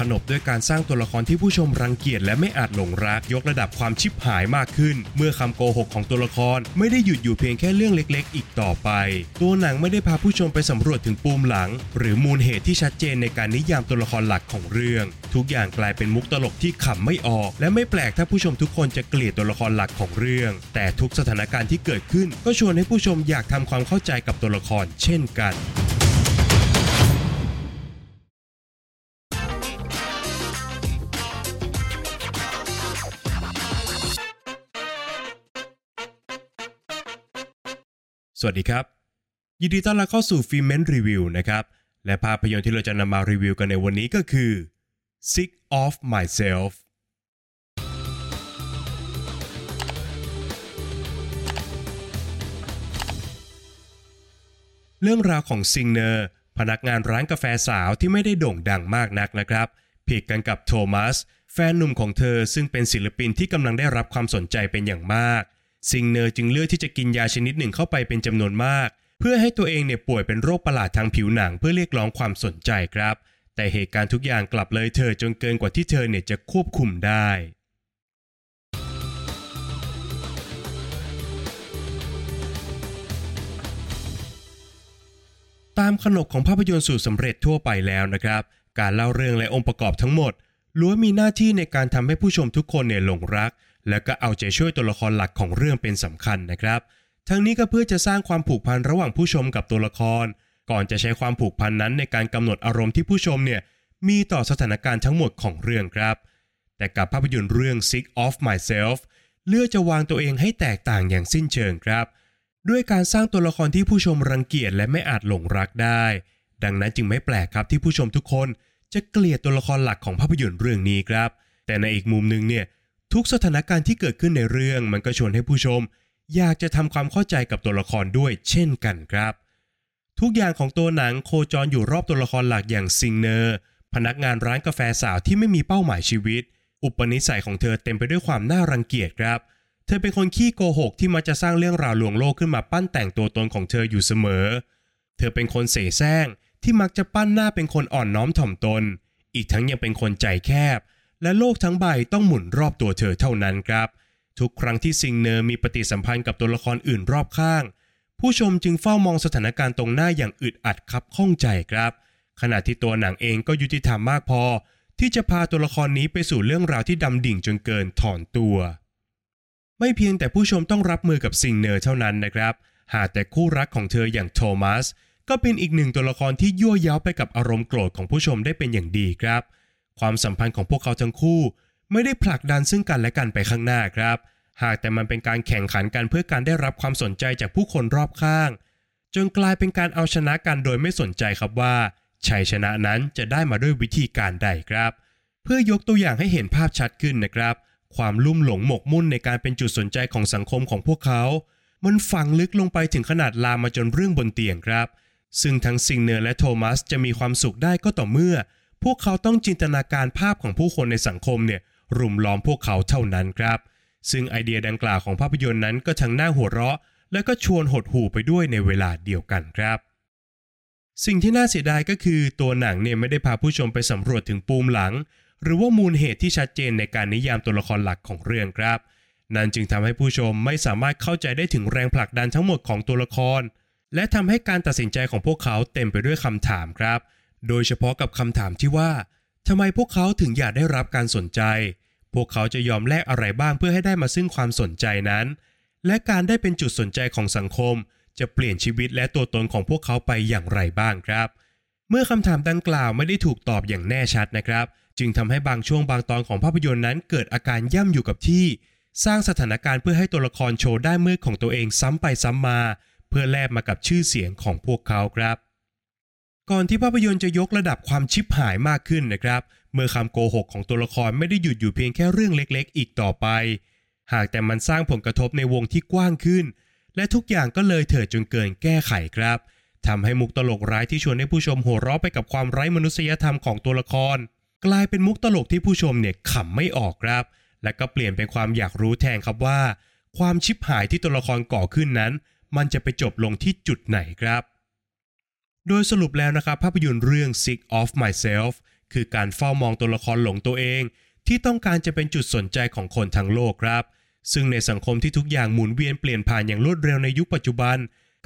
ขนบด้วยการสร้างตัวละครที่ผู้ชมรังเกียจและไม่อาจหลงรักยกระดับความชิบหายมากขึ้น เมื่อคำโกหกของตัวละครไม่ได้หยุดอยู่เพียงแค่เรื่องเล็ก ๆ อีกต่อไป ตัวหนังไม่ได้พาผู้ชมไปสำรวจถึงปูมหลัง หรือมูลเหตุที่ชัดเจนในการนิยามตัวละครหลักของเรื่อง ทุกอย่างกลายเป็นมุกตลกที่ขำไม่ออก และไม่แปลกถ้าผู้ชมทุกคนจะเกลียดตัวละครหลักของเรื่อง แต่ทุกสถานการณ์ที่เกิดขึ้น ก็ชวนให้ผู้ชมอยากทำความเข้าใจกับตัวละครเช่นกัน วัสดีครับ ยินดีต้อนรับเข้าสู่ฟิเมนรีวิวนะครับ และภาพยนตร์ที่เราจะนำมารีวิวกันในวันนี้ก็คือ Sick of Myself เรื่องราวของซิงเนอร์ พนักงานร้านกาแฟสาวที่ไม่ได้โด่งดังมากนักนะครับผิดกันกับโทมัส แฟนหนุ่มของเธอซึ่งเป็นศิลปินที่กำลังได้รับความสนใจเป็นอย่างมาก ซิงเนอร์จึงเลือกที่จะกินยาชนิดหนึ่งเข้าไปเป็นจำนวนมาก เพื่อให้ตัวเองเนี่ยป่วยเป็นโรคประหลาดทางผิวหนังเพื่อเรียกร้องความสนใจครับ แต่เหตุการณ์ทุกอย่างกลับเลยเธอจนเกินกว่าที่เธอเนี่ยจะควบคุมได้ตามขนบของภาพยนตร์สูตรสำเร็จทั่วไปแล้วนะครับ การเล่าเรื่องและองค์ประกอบทั้งหมด ล้วนมีหน้าที่ในการทำให้ผู้ชมทุกคนเนี่ยหลงรัก และก็เอาใจช่วยตัวละครหลักของเรื่องเป็นสำคัญนะครับ ทั้งนี้ก็เพื่อจะสร้างความผูกพันระหว่างผู้ชมกับตัวละคร ก่อนจะใช้ความผูกพันนั้นในการกำหนดอารมณ์ที่ผู้ชมเนี่ยมีต่อสถานการณ์ทั้งหมดของเรื่องครับ แต่กับภาพยนตร์เรื่อง Sick of Myself เลือกจะวางตัวเองให้แตกต่างอย่างสิ้นเชิงครับ ด้วยการสร้างตัวละครที่ผู้ชมรังเกียจและไม่อาจหลงรักได้ ดังนั้นจึงไม่แปลกครับที่ผู้ชมทุกคน จะเกลียดตัวละครหลักของภาพยนตร์เรื่องนี้ครับ แต่ในอีกมุมหนึ่งเนี่ยทุกสถานการณ์ที่เกิดขึ้นในเรื่องมันก็ชวนให้ผู้ชม อยากจะทำความเข้าใจกับตัวละครด้วยเช่นกันครับ ทุกอย่างของตัวหนังโคจรอยู่รอบตัวละครหลักอย่างซิงเนอร์ พนักงานร้านกาแฟสาวที่ไม่มีเป้าหมายชีวิต อุปนิสัยของเธอเต็มไปด้วยความน่ารังเกียจครับ เธอเป็นคนขี้โกหกที่มักจะสร้างเรื่องราวลวงโลกขึ้นมาปั้นแต่งตัวตนของเธออยู่เสมอ เธอเป็นคนเสแสร้ง ที่มักจะปั้นหน้าเป็นคนอ่อนน้อมถ่อมตน อีกทั้งยังเป็นคนใจแคบ และโลกทั้งใบต้องหมุนรอบตัวเธอเท่านั้นครับ ทุกครั้งที่ซิงเนอร์มีปฏิสัมพันธ์กับตัวละครอื่นรอบข้าง ผู้ชมจึงเฝ้ามองสถานการณ์ตรงหน้าอย่างอึดอัดคับข้องใจครับ ขณะที่ตัวหนังเองก็ยุติธรรมมากพอ ที่จะพาตัวละครนี้ไปสู่เรื่องราวที่ดำดิ่งจนเกินถอนตัว ไม่เพียงแต่ผู้ชมต้องรับมือกับซิงเนอร์เท่านั้นนะครับ หากแต่คู่รักของเธออย่างโทมัส ก็เป็นอีกหนึ่งตัวละครที่ยั่วย้าวไปกับอารมณ์โกรธของผู้ชมได้เป็นอย่างดีครับ ความสัมพันธ์ของพวกเขาทั้งคู่ ไม่ได้ผลักดันซึ่งกันและกันไปข้างหน้าครับ หากแต่มันเป็นการแข่งขันกันเพื่อการได้รับความสนใจจากผู้คนรอบข้าง จนกลายเป็นการเอาชนะกันโดยไม่สนใจครับว่าชัยชนะนั้นจะได้มาด้วยวิธีการใดครับ เพื่อยกตัวอย่างให้เห็นภาพชัดขึ้นนะครับ ความลุ่มหลงหมกมุ่นในการเป็นจุดสนใจของสังคมของพวกเขา มันฝังลึกลงไปถึงขนาดลามมาจนเรื่องบนเตียงครับ ซึ่งทั้งซิงเนอร์และโทมัสจะมีความสุขได้ก็ต่อเมื่อ พวกเขาต้องจินตนาการภาพของผู้คนในสังคมเนี่ยรุมล้อมพวกเขาเท่านั้นครับ ซึ่งไอเดียดังกล่าวของภาพยนตร์นั้นก็ทั้งน่าหัวเราะ และก็ชวนหดหู่ไปด้วยในเวลาเดียวกันครับ สิ่งที่น่าเสียดายก็คือตัวหนังเนี่ยไม่ได้พาผู้ชมไปสำรวจถึงปูมหลัง หรือว่ามูลเหตุที่ชัดเจนในการนิยามตัวละครหลักของเรื่องครับ นั่นจึงทำให้ผู้ชมไม่สามารถเข้าใจได้ถึงแรงผลักดันทั้งหมดของตัวละคร และทำให้การตัดสินใจของพวกเขาเต็มไปด้วยคำถามครับ โดยเฉพาะกับคำถามที่ว่าทำไมพวกเขาถึงอยากได้รับการสนใจ พวกเขาจะยอมแลกอะไรบ้างเพื่อให้ได้มาซึ่งความสนใจนั้น และการได้เป็นจุดสนใจของสังคม จะเปลี่ยนชีวิตและตัวตนของพวกเขาไปอย่างไรบ้างครับ เมื่อคำถามดังกล่าวไม่ได้ถูกตอบอย่างแน่ชัดนะครับ จึงทำให้บางช่วงบางตอนของภาพยนตร์นั้น เกิดอาการย่ำอยู่กับที่ สร้างสถานการณ์เพื่อให้ตัวละครโชว์ได้มืดของตัวเองซ้ำไปซ้ำมา พื่อแลกมากับชื่อเสียงของพวกเขาครับ ก่อนที่ภาพยนตร์จะยกระดับความชิบหายมากขึ้นนะครับ เมื่อคำโกหกของตัวละครไม่ได้หยุดอยู่เพียงแค่เรื่องเล็กๆ อีกต่อไป หากแต่มันสร้างผลกระทบในวงที่กว้างขึ้น และทุกอย่างก็เลยเถิดจนเกินแก้ไขครับทำให้มุกตลกร้ายที่ชวนให้ผู้ชมหัวเราะไปกับความไร้มนุษยธรรมของตัวละคร กลายเป็นมุกตลกที่ผู้ชมเนี่ยขำไม่ออกครับ และก็เปลี่ยนเป็นความอยากรู้แทนครับว่า ความชิบหายที่ตัวละครก่อขึ้นนั้น มันจะไปจบลงที่จุดไหนครับ โดยสรุปแล้วนะครับภาพยนตร์เรื่อง Sick of Myself คือการเฝ้ามองตัวละครหลงตัวเอง ที่ต้องการจะเป็นจุดสนใจของคนทั้งโลกครับ ซึ่งในสังคมที่ทุกอย่างหมุนเวียนเปลี่ยนผ่านอย่างรวดเร็วในยุคปัจจุบัน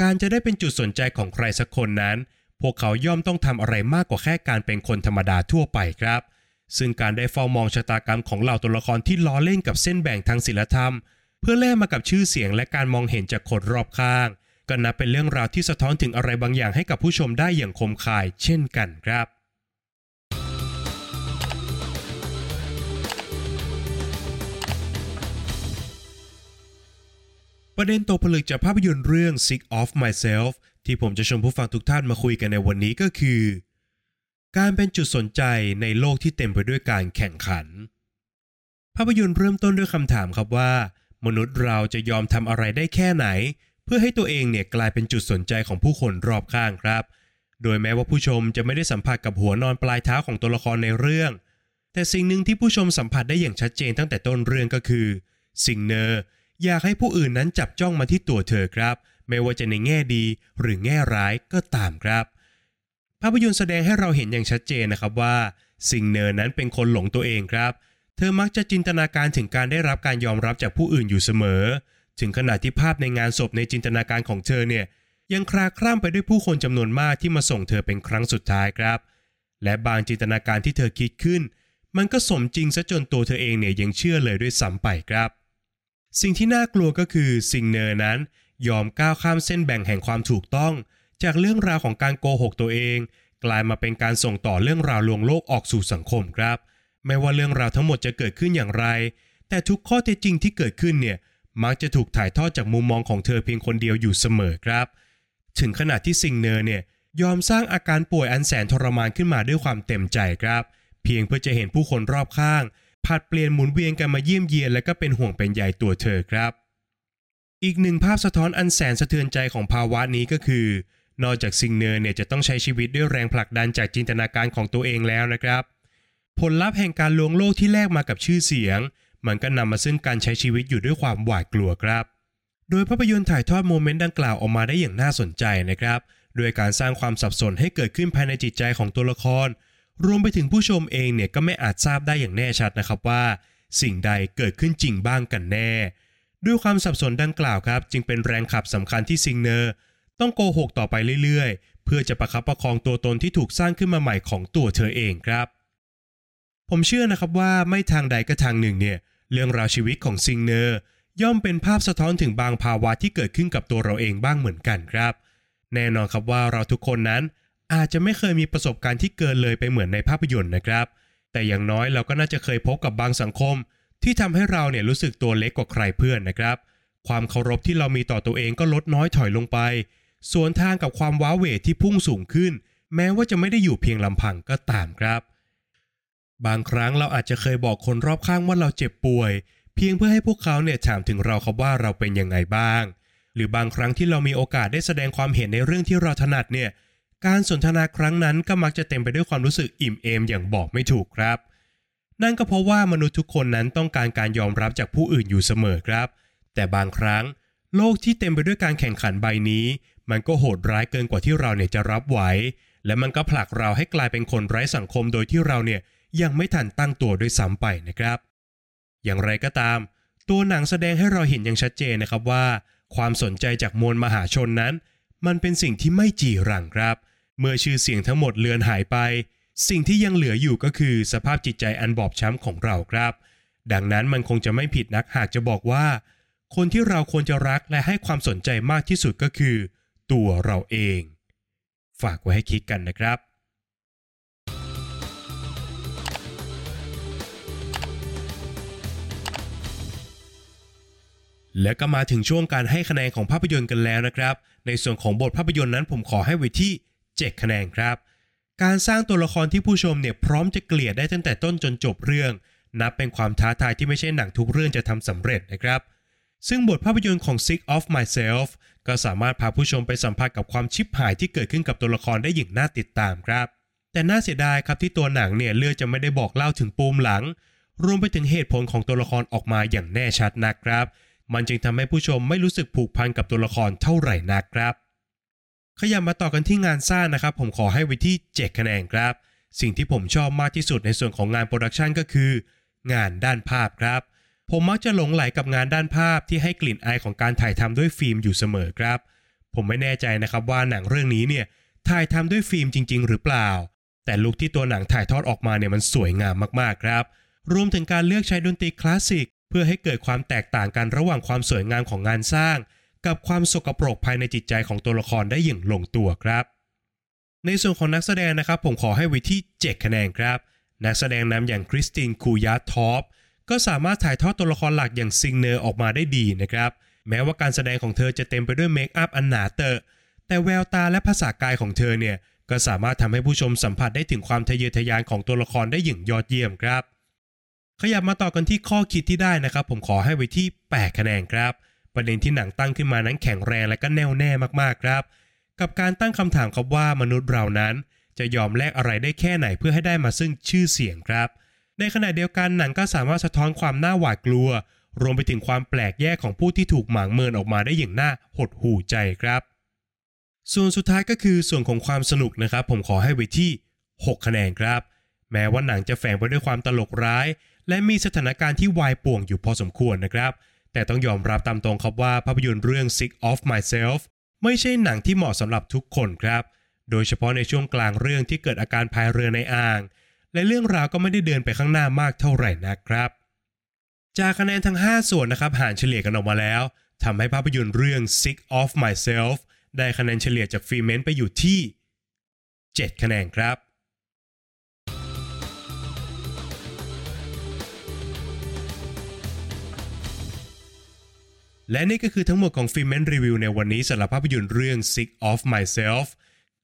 การจะได้เป็นจุดสนใจของใครสักคนนั้น พวกเขาย่อมต้องทำอะไรมากกว่าแค่การเป็นคนธรรมดาทั่วไปครับ ซึ่งการได้เฝ้ามองชะตากรรมของเหล่าตัวละครที่ล้อเล่นกับเส้นแบ่งทางศิลธรรม เพื่อแลกมากับชื่อเสียงและการมองเห็นจากคนรอบข้าง ก็นับเป็นเรื่องราวที่สะท้อนถึงอะไรบางอย่างให้กับผู้ชมได้อย่างคมคายเช่นกันครับประเด็นตกผลึกจากภาพยนตร์เรื่อง Sick of Myself ที่ผมจะชวนผู้ฟังทุกท่านมาคุยกันในวันนี้ก็คือ การเป็นจุดสนใจในโลกที่เต็มไปด้วยการแข่งขัน ภาพยนตร์เริ่มต้นด้วยคำถามครับว่า มนุษย์เราจะยอมทำอะไรได้แค่ไหน เพื่อให้ตัวเองเนี่ยกลายเป็นจุดสนใจของผู้คนรอบข้างครับ โดยแม้ว่าผู้ชมจะไม่ได้สัมผัสกับหัวนอนปลายเท้าของตัวละครในเรื่อง แต่สิ่งหนึ่งที่ผู้ชมสัมผัสได้อย่างชัดเจนตั้งแต่ต้นเรื่องก็คือ ซิงเนอร์อยากให้ผู้อื่นนั้นจับจ้องมาที่ตัวเธอครับ ไม่ว่าจะในแง่ดีหรือแง่ร้ายก็ตามครับ ภาพยนตร์แสดงให้เราเห็นอย่างชัดเจนนะครับว่า ซิงเนอร์นั้นเป็นคนหลงตัวเองครับ เธอมักจะจินตนาการถึงการได้รับการยอมรับจากผู้อื่นอยู่เสมอ ถึงขนาดที่ภาพในงานศพในจินตนาการของเธอเนี่ยยังคลาคล่ำไปด้วยผู้คนจำนวนมากที่มาส่งเธอเป็นครั้งสุดท้ายครับ และบางจินตนาการที่เธอคิดขึ้น มันก็สมจริงซะจนตัวเธอเองเนี่ยยังเชื่อเลยด้วยซ้ำไปครับ สิ่งที่น่ากลัวก็คือซิงเนอร์นั้น ยอมก้าวข้ามเส้นแบ่งแห่งความถูกต้อง จากเรื่องราวของการโกหกตัวเอง กลายมาเป็นการส่งต่อเรื่องราวลวงโลกออกสู่สังคมครับ ไม่ว่าเรื่องราวทั้งหมดจะเกิดขึ้นอย่างไร แต่ทุกข้อเท็จจริงที่เกิดขึ้นเนี่ยมักจะถูกถ่ายทอดจากมุมมองของเธอเพียงคนเดียวอยู่เสมอครับ ถึงขนาดที่ซิงเนอร์เนี่ยยอมสร้างอาการป่วยอันแสนทรมานขึ้นมาด้วยความเต็มใจครับ เพียงเพื่อจะเห็นผู้คนรอบข้างผัดเปลี่ยนหมุนเวียนกันมาเยี่ยมเยียนและก็เป็นห่วงเป็นใยตัวเธอครับ อีกหนึ่งภาพสะท้อนอันแสนสะเทือนใจของภาวะนี้ก็คือ นอกจากซิงเนอร์เนี่ยจะต้องใช้ชีวิตด้วยแรงผลักดันจากจินตนาการของตัวเองแล้วนะครับ ผลลัพธ์แห่งการลวงโลกที่แลกมากับชื่อเสียง มันก็นำมาซึ่งการใช้ชีวิตอยู่ด้วยความหวาดกลัวครับ โดยภาพยนตร์ถ่ายทอดโมเมนต์ดังกล่าวออกมาได้อย่างน่าสนใจนะครับโดยการสร้างความสับสนให้เกิดขึ้นภายในจิตใจของตัวละคร รวมไปถึงผู้ชมเองเนี่ยก็ไม่อาจทราบได้อย่างแน่ชัดนะครับว่า สิ่งใดเกิดขึ้นจริงบ้างกันแน่ ด้วยความสับสนดังกล่าวครับ จึงเป็นแรงขับสำคัญที่ซิงเนอร์ ต้องโกหกต่อไปเรื่อยๆ เพื่อจะประคับประคองตัวตนที่ถูกสร้างขึ้นมาใหม่ของตัวเธอเองครับ ผมเชื่อนะครับว่าไม่ทางใดก็ทางหนึ่งเนี่ย เรื่องราวชีวิตของซิงเนอร์ย่อมเป็นภาพสะท้อนถึงบางภาวะที่เกิดขึ้นกับตัวเราเองบ้างเหมือนกันครับ แน่นอนครับว่าเราทุกคนนั้น อาจจะไม่เคยมีประสบการณ์ที่เกินเลยไปเหมือนในภาพยนตร์นะครับ แต่อย่างน้อยเราก็น่าจะเคยพบกับบางสังคม ที่ทำให้เราเนี่ยรู้สึกตัวเล็กกว่าใครเพื่อนนะครับ ความเคารพที่เรามีต่อตัวเองก็ลดน้อยถอยลงไปส่วนทางกับความว้าเหวที่พุ่งสูงขึ้น แม้ว่าจะไม่ได้อยู่เพียงลำพังก็ตามครับ บางครั้งเราอาจจะเคยบอกคนรอบข้างว่าเราเจ็บป่วย เพียงเพื่อให้พวกเขาเนี่ยถามถึงเราครับว่าเราเป็นยังไงบ้าง หรือบางครั้งที่เรามีโอกาสได้แสดงความเห็นในเรื่องที่เราถนัดเนี่ยการสนทนาครั้งนั้นก็มักจะเต็มไปด้วยความรู้สึกอิ่มเอมอย่างบอกไม่ถูกครับ นั่นก็เพราะว่ามนุษย์ทุกคนนั้นต้องการการยอมรับจากผู้อื่นอยู่เสมอครับ แต่บางครั้ง โลกที่เต็มไปด้วยการแข่งขันใบนี้ มันก็โหดร้ายเกินกว่าที่เราเนี่ยจะรับไหว และมันก็ผลักเราให้กลายเป็นคนไร้สังคมโดยที่เราเนี่ย ยังไม่ทันตั้งตัวด้วยซ้ำไปนะครับ อย่างไรก็ตาม ตัวหนังแสดงให้เราเห็นอย่างชัดเจนนะครับว่า ความสนใจจากมวลมหาชนนั้น มันเป็นสิ่งที่ไม่จีรังครับ เมื่อชื่อเสียงทั้งหมดเลือนหายไป สิ่งที่ยังเหลืออยู่ก็คือสภาพจิตใจอันบอบช้ำของเราครับ ดังนั้นมันคงจะไม่ผิดนักหากจะบอกว่า คนที่เราควรจะรักและให้ความสนใจมากที่สุดก็คือ ตัวเราเอง ฝากไว้ให้คิดกันนะครับ และก็มาถึงช่วงการให้คะแนนของภาพยนตร์กันแล้วนะครับ ในส่วนของบทภาพยนตร์นั้นผมขอให้ไว้ที่ 7 คะแนนครับ การสร้างตัวละครที่ผู้ชมเนี่ยพร้อมจะเกลียดได้ตั้งแต่ต้นจนจบเรื่อง นับเป็นความท้าทายที่ไม่ใช่หนังทุกเรื่องจะทำสำเร็จนะครับ ซึ่งบทภาพยนตร์ของ Sick of Myself ก็สามารถพาผู้ชมไปสัมผัสกับความชิบหายที่เกิดขึ้นกับตัวละครได้อย่างน่าติดตามครับ แต่น่าเสียดายครับที่ตัวหนังเนี่ยเลือกจะไม่ได้บอกเล่าถึงปูมหลัง รวมไปถึงเหตุผลของตัวละครออกมาอย่างแน่ชัดนะครับ มันจึงทำให้ผู้ชมไม่รู้สึกผูกพันกับตัวละครเท่าไหร่นักครับ ขยับมาต่อกันที่งานสร้างนะครับ ผมขอให้ไว้ที่ 7 คะแนนครับ สิ่งที่ผมชอบมากที่สุดในส่วนของงาน production ก็คือ งานด้านภาพครับ ผมมักจะหลงไหลกับงานด้านภาพที่ให้กลิ่นอายของการถ่ายทำด้วยฟิล์มอยู่เสมอครับ ผมไม่แน่ใจนะครับว่าหนังเรื่องนี้เนี่ยถ่ายทำด้วยฟิล์มจริง ๆ หรือเปล่า แต่ลุคที่ตัวหนังถ่ายทอดออกมาเนี่ยมันสวยงามมากๆครับ รวมถึงการเลือกใช้ดนตรีคลาสสิก เพื่อให้เกิดความแตกต่างกันระหว่างความสวยงามของงานสร้าง กับความสกปรกภายในจิตใจของตัวละครได้อย่างลงตัวครับ ในส่วนของนักแสดงนะครับ ผมขอให้ไว้ที่ 7 คะแนนครับ นักแสดงนำอย่างคริสตินคูยาท ทอปก็สามารถถ่ายทอดตัวละครหลักอย่างซิงเนอร์ออกมาได้ดีนะครับ แม้ว่าการแสดงของเธอจะเต็มไปด้วยเมคอัพอันหนาเตอะแต่แววตาและภาษากายของเธอเนี่ยก็สามารถทำให้ผู้ชมสัมผัสได้ถึงความทะเยอทะยานของตัวละครได้อย่างยอดเยี่ยมครับ ขยับมาต่อกันที่ข้อคิดที่ได้นะครับ ผมขอให้ไว้ที่ 8 คะแนนครับ ประเด็นที่หนังตั้งขึ้นมานั้นแข็งแรงและก็แน่วแน่มากๆครับ กับการตั้งคำถามครับว่ามนุษย์เรานั้น จะยอมแลกอะไรได้แค่ไหนเพื่อให้ได้มาซึ่งชื่อเสียงครับ ในขณะเดียวกันหนังก็สามารถสะท้อนความน่าหวาดกลัว รวมไปถึงความแปลกแยกของผู้ที่ถูกหมางเมินออกมาได้อย่างน่าหดหู่ใจครับ ส่วนสุดท้ายก็คือส่วนของความสนุกนะครับ ผมขอให้ไว้ที่ 6 คะแนนครับ แม้ว่าหนังจะแฝงไปด้วยความตลกร้าย และมีสถานการณ์ที่วายป่วงอยู่พอสมควรนะครับ แต่ต้องยอมรับตามตรงครับว่าภาพยนตร์เรื่อง Sick of Myself ไม่ใช่หนังที่เหมาะสำหรับทุกคนครับ โดยเฉพาะในช่วงกลางเรื่องที่เกิดอาการพายเรือในอ่าง และเรื่องราวก็ไม่ได้เดินไปข้างหน้ามากเท่าไหร่นะครับ จากคะแนนทั้ง 5 ส่วนนะครับหารเฉลี่ยกันออกมาแล้วทำให้ภาพยนตร์เรื่อง Sick of Myself ได้คะแนนเฉลี่ยจากฟรีเมนต์ไปอยู่ที่ 7 คะแนนครับ และนี่ก็คือทั้งหมดของฟิเมนรีวิวในวันนี้สำหรับภาพยนตร์เรื่อง Sick of Myself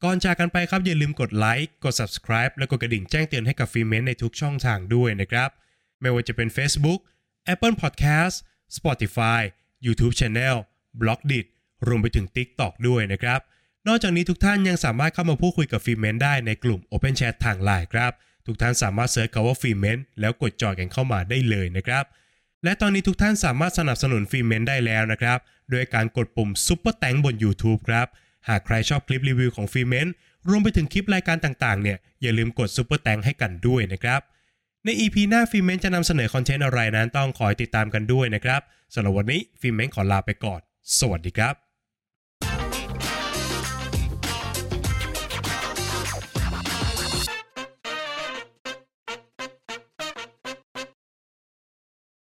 ก่อนจากกันไปครับอย่าลืมกดไลค์กด subscribe และกดกระดิ่งแจ้งเตือนให้กับฟิเมนในทุกช่องทางด้วยนะครับ ไม่ว่าจะเป็น Facebook Apple Podcast Spotify YouTube Channel b l o g d i t รวมไปถึง TikTok ด้วยนะครับ นอกจากนี้ทุกท่านยังสามารถเข้ามาพูดคุยกับฟิเมนได้ในกลุ่ม Open Chat ทางไลน์ครับ ทุกท่านสามารถ search คำว่าฟิเมนแล้วกดจอยกันเข้ามาได้เลยนะครับ และตอนนี้ทุกท่านสามารถสนับสนุนฟิเมนได้แล้วนะครับโดยการกดปุ่ม Super Thanks บน YouTube ครับ หากใครชอบคลิปรีวิวของฟิเมนรวมไปถึงคลิปรายการต่างๆ เนี่ย อย่าลืมกด Super Thanks ให้กันด้วยนะครับ ใน EP หน้าฟิเมนจะนำเสนอคอนเทนต์อะไรนั้นต้องคอยติดตามกันด้วยนะครับสำหรับวันนี้ฟิเมนขอลาไปก่อน สวัสดีครับ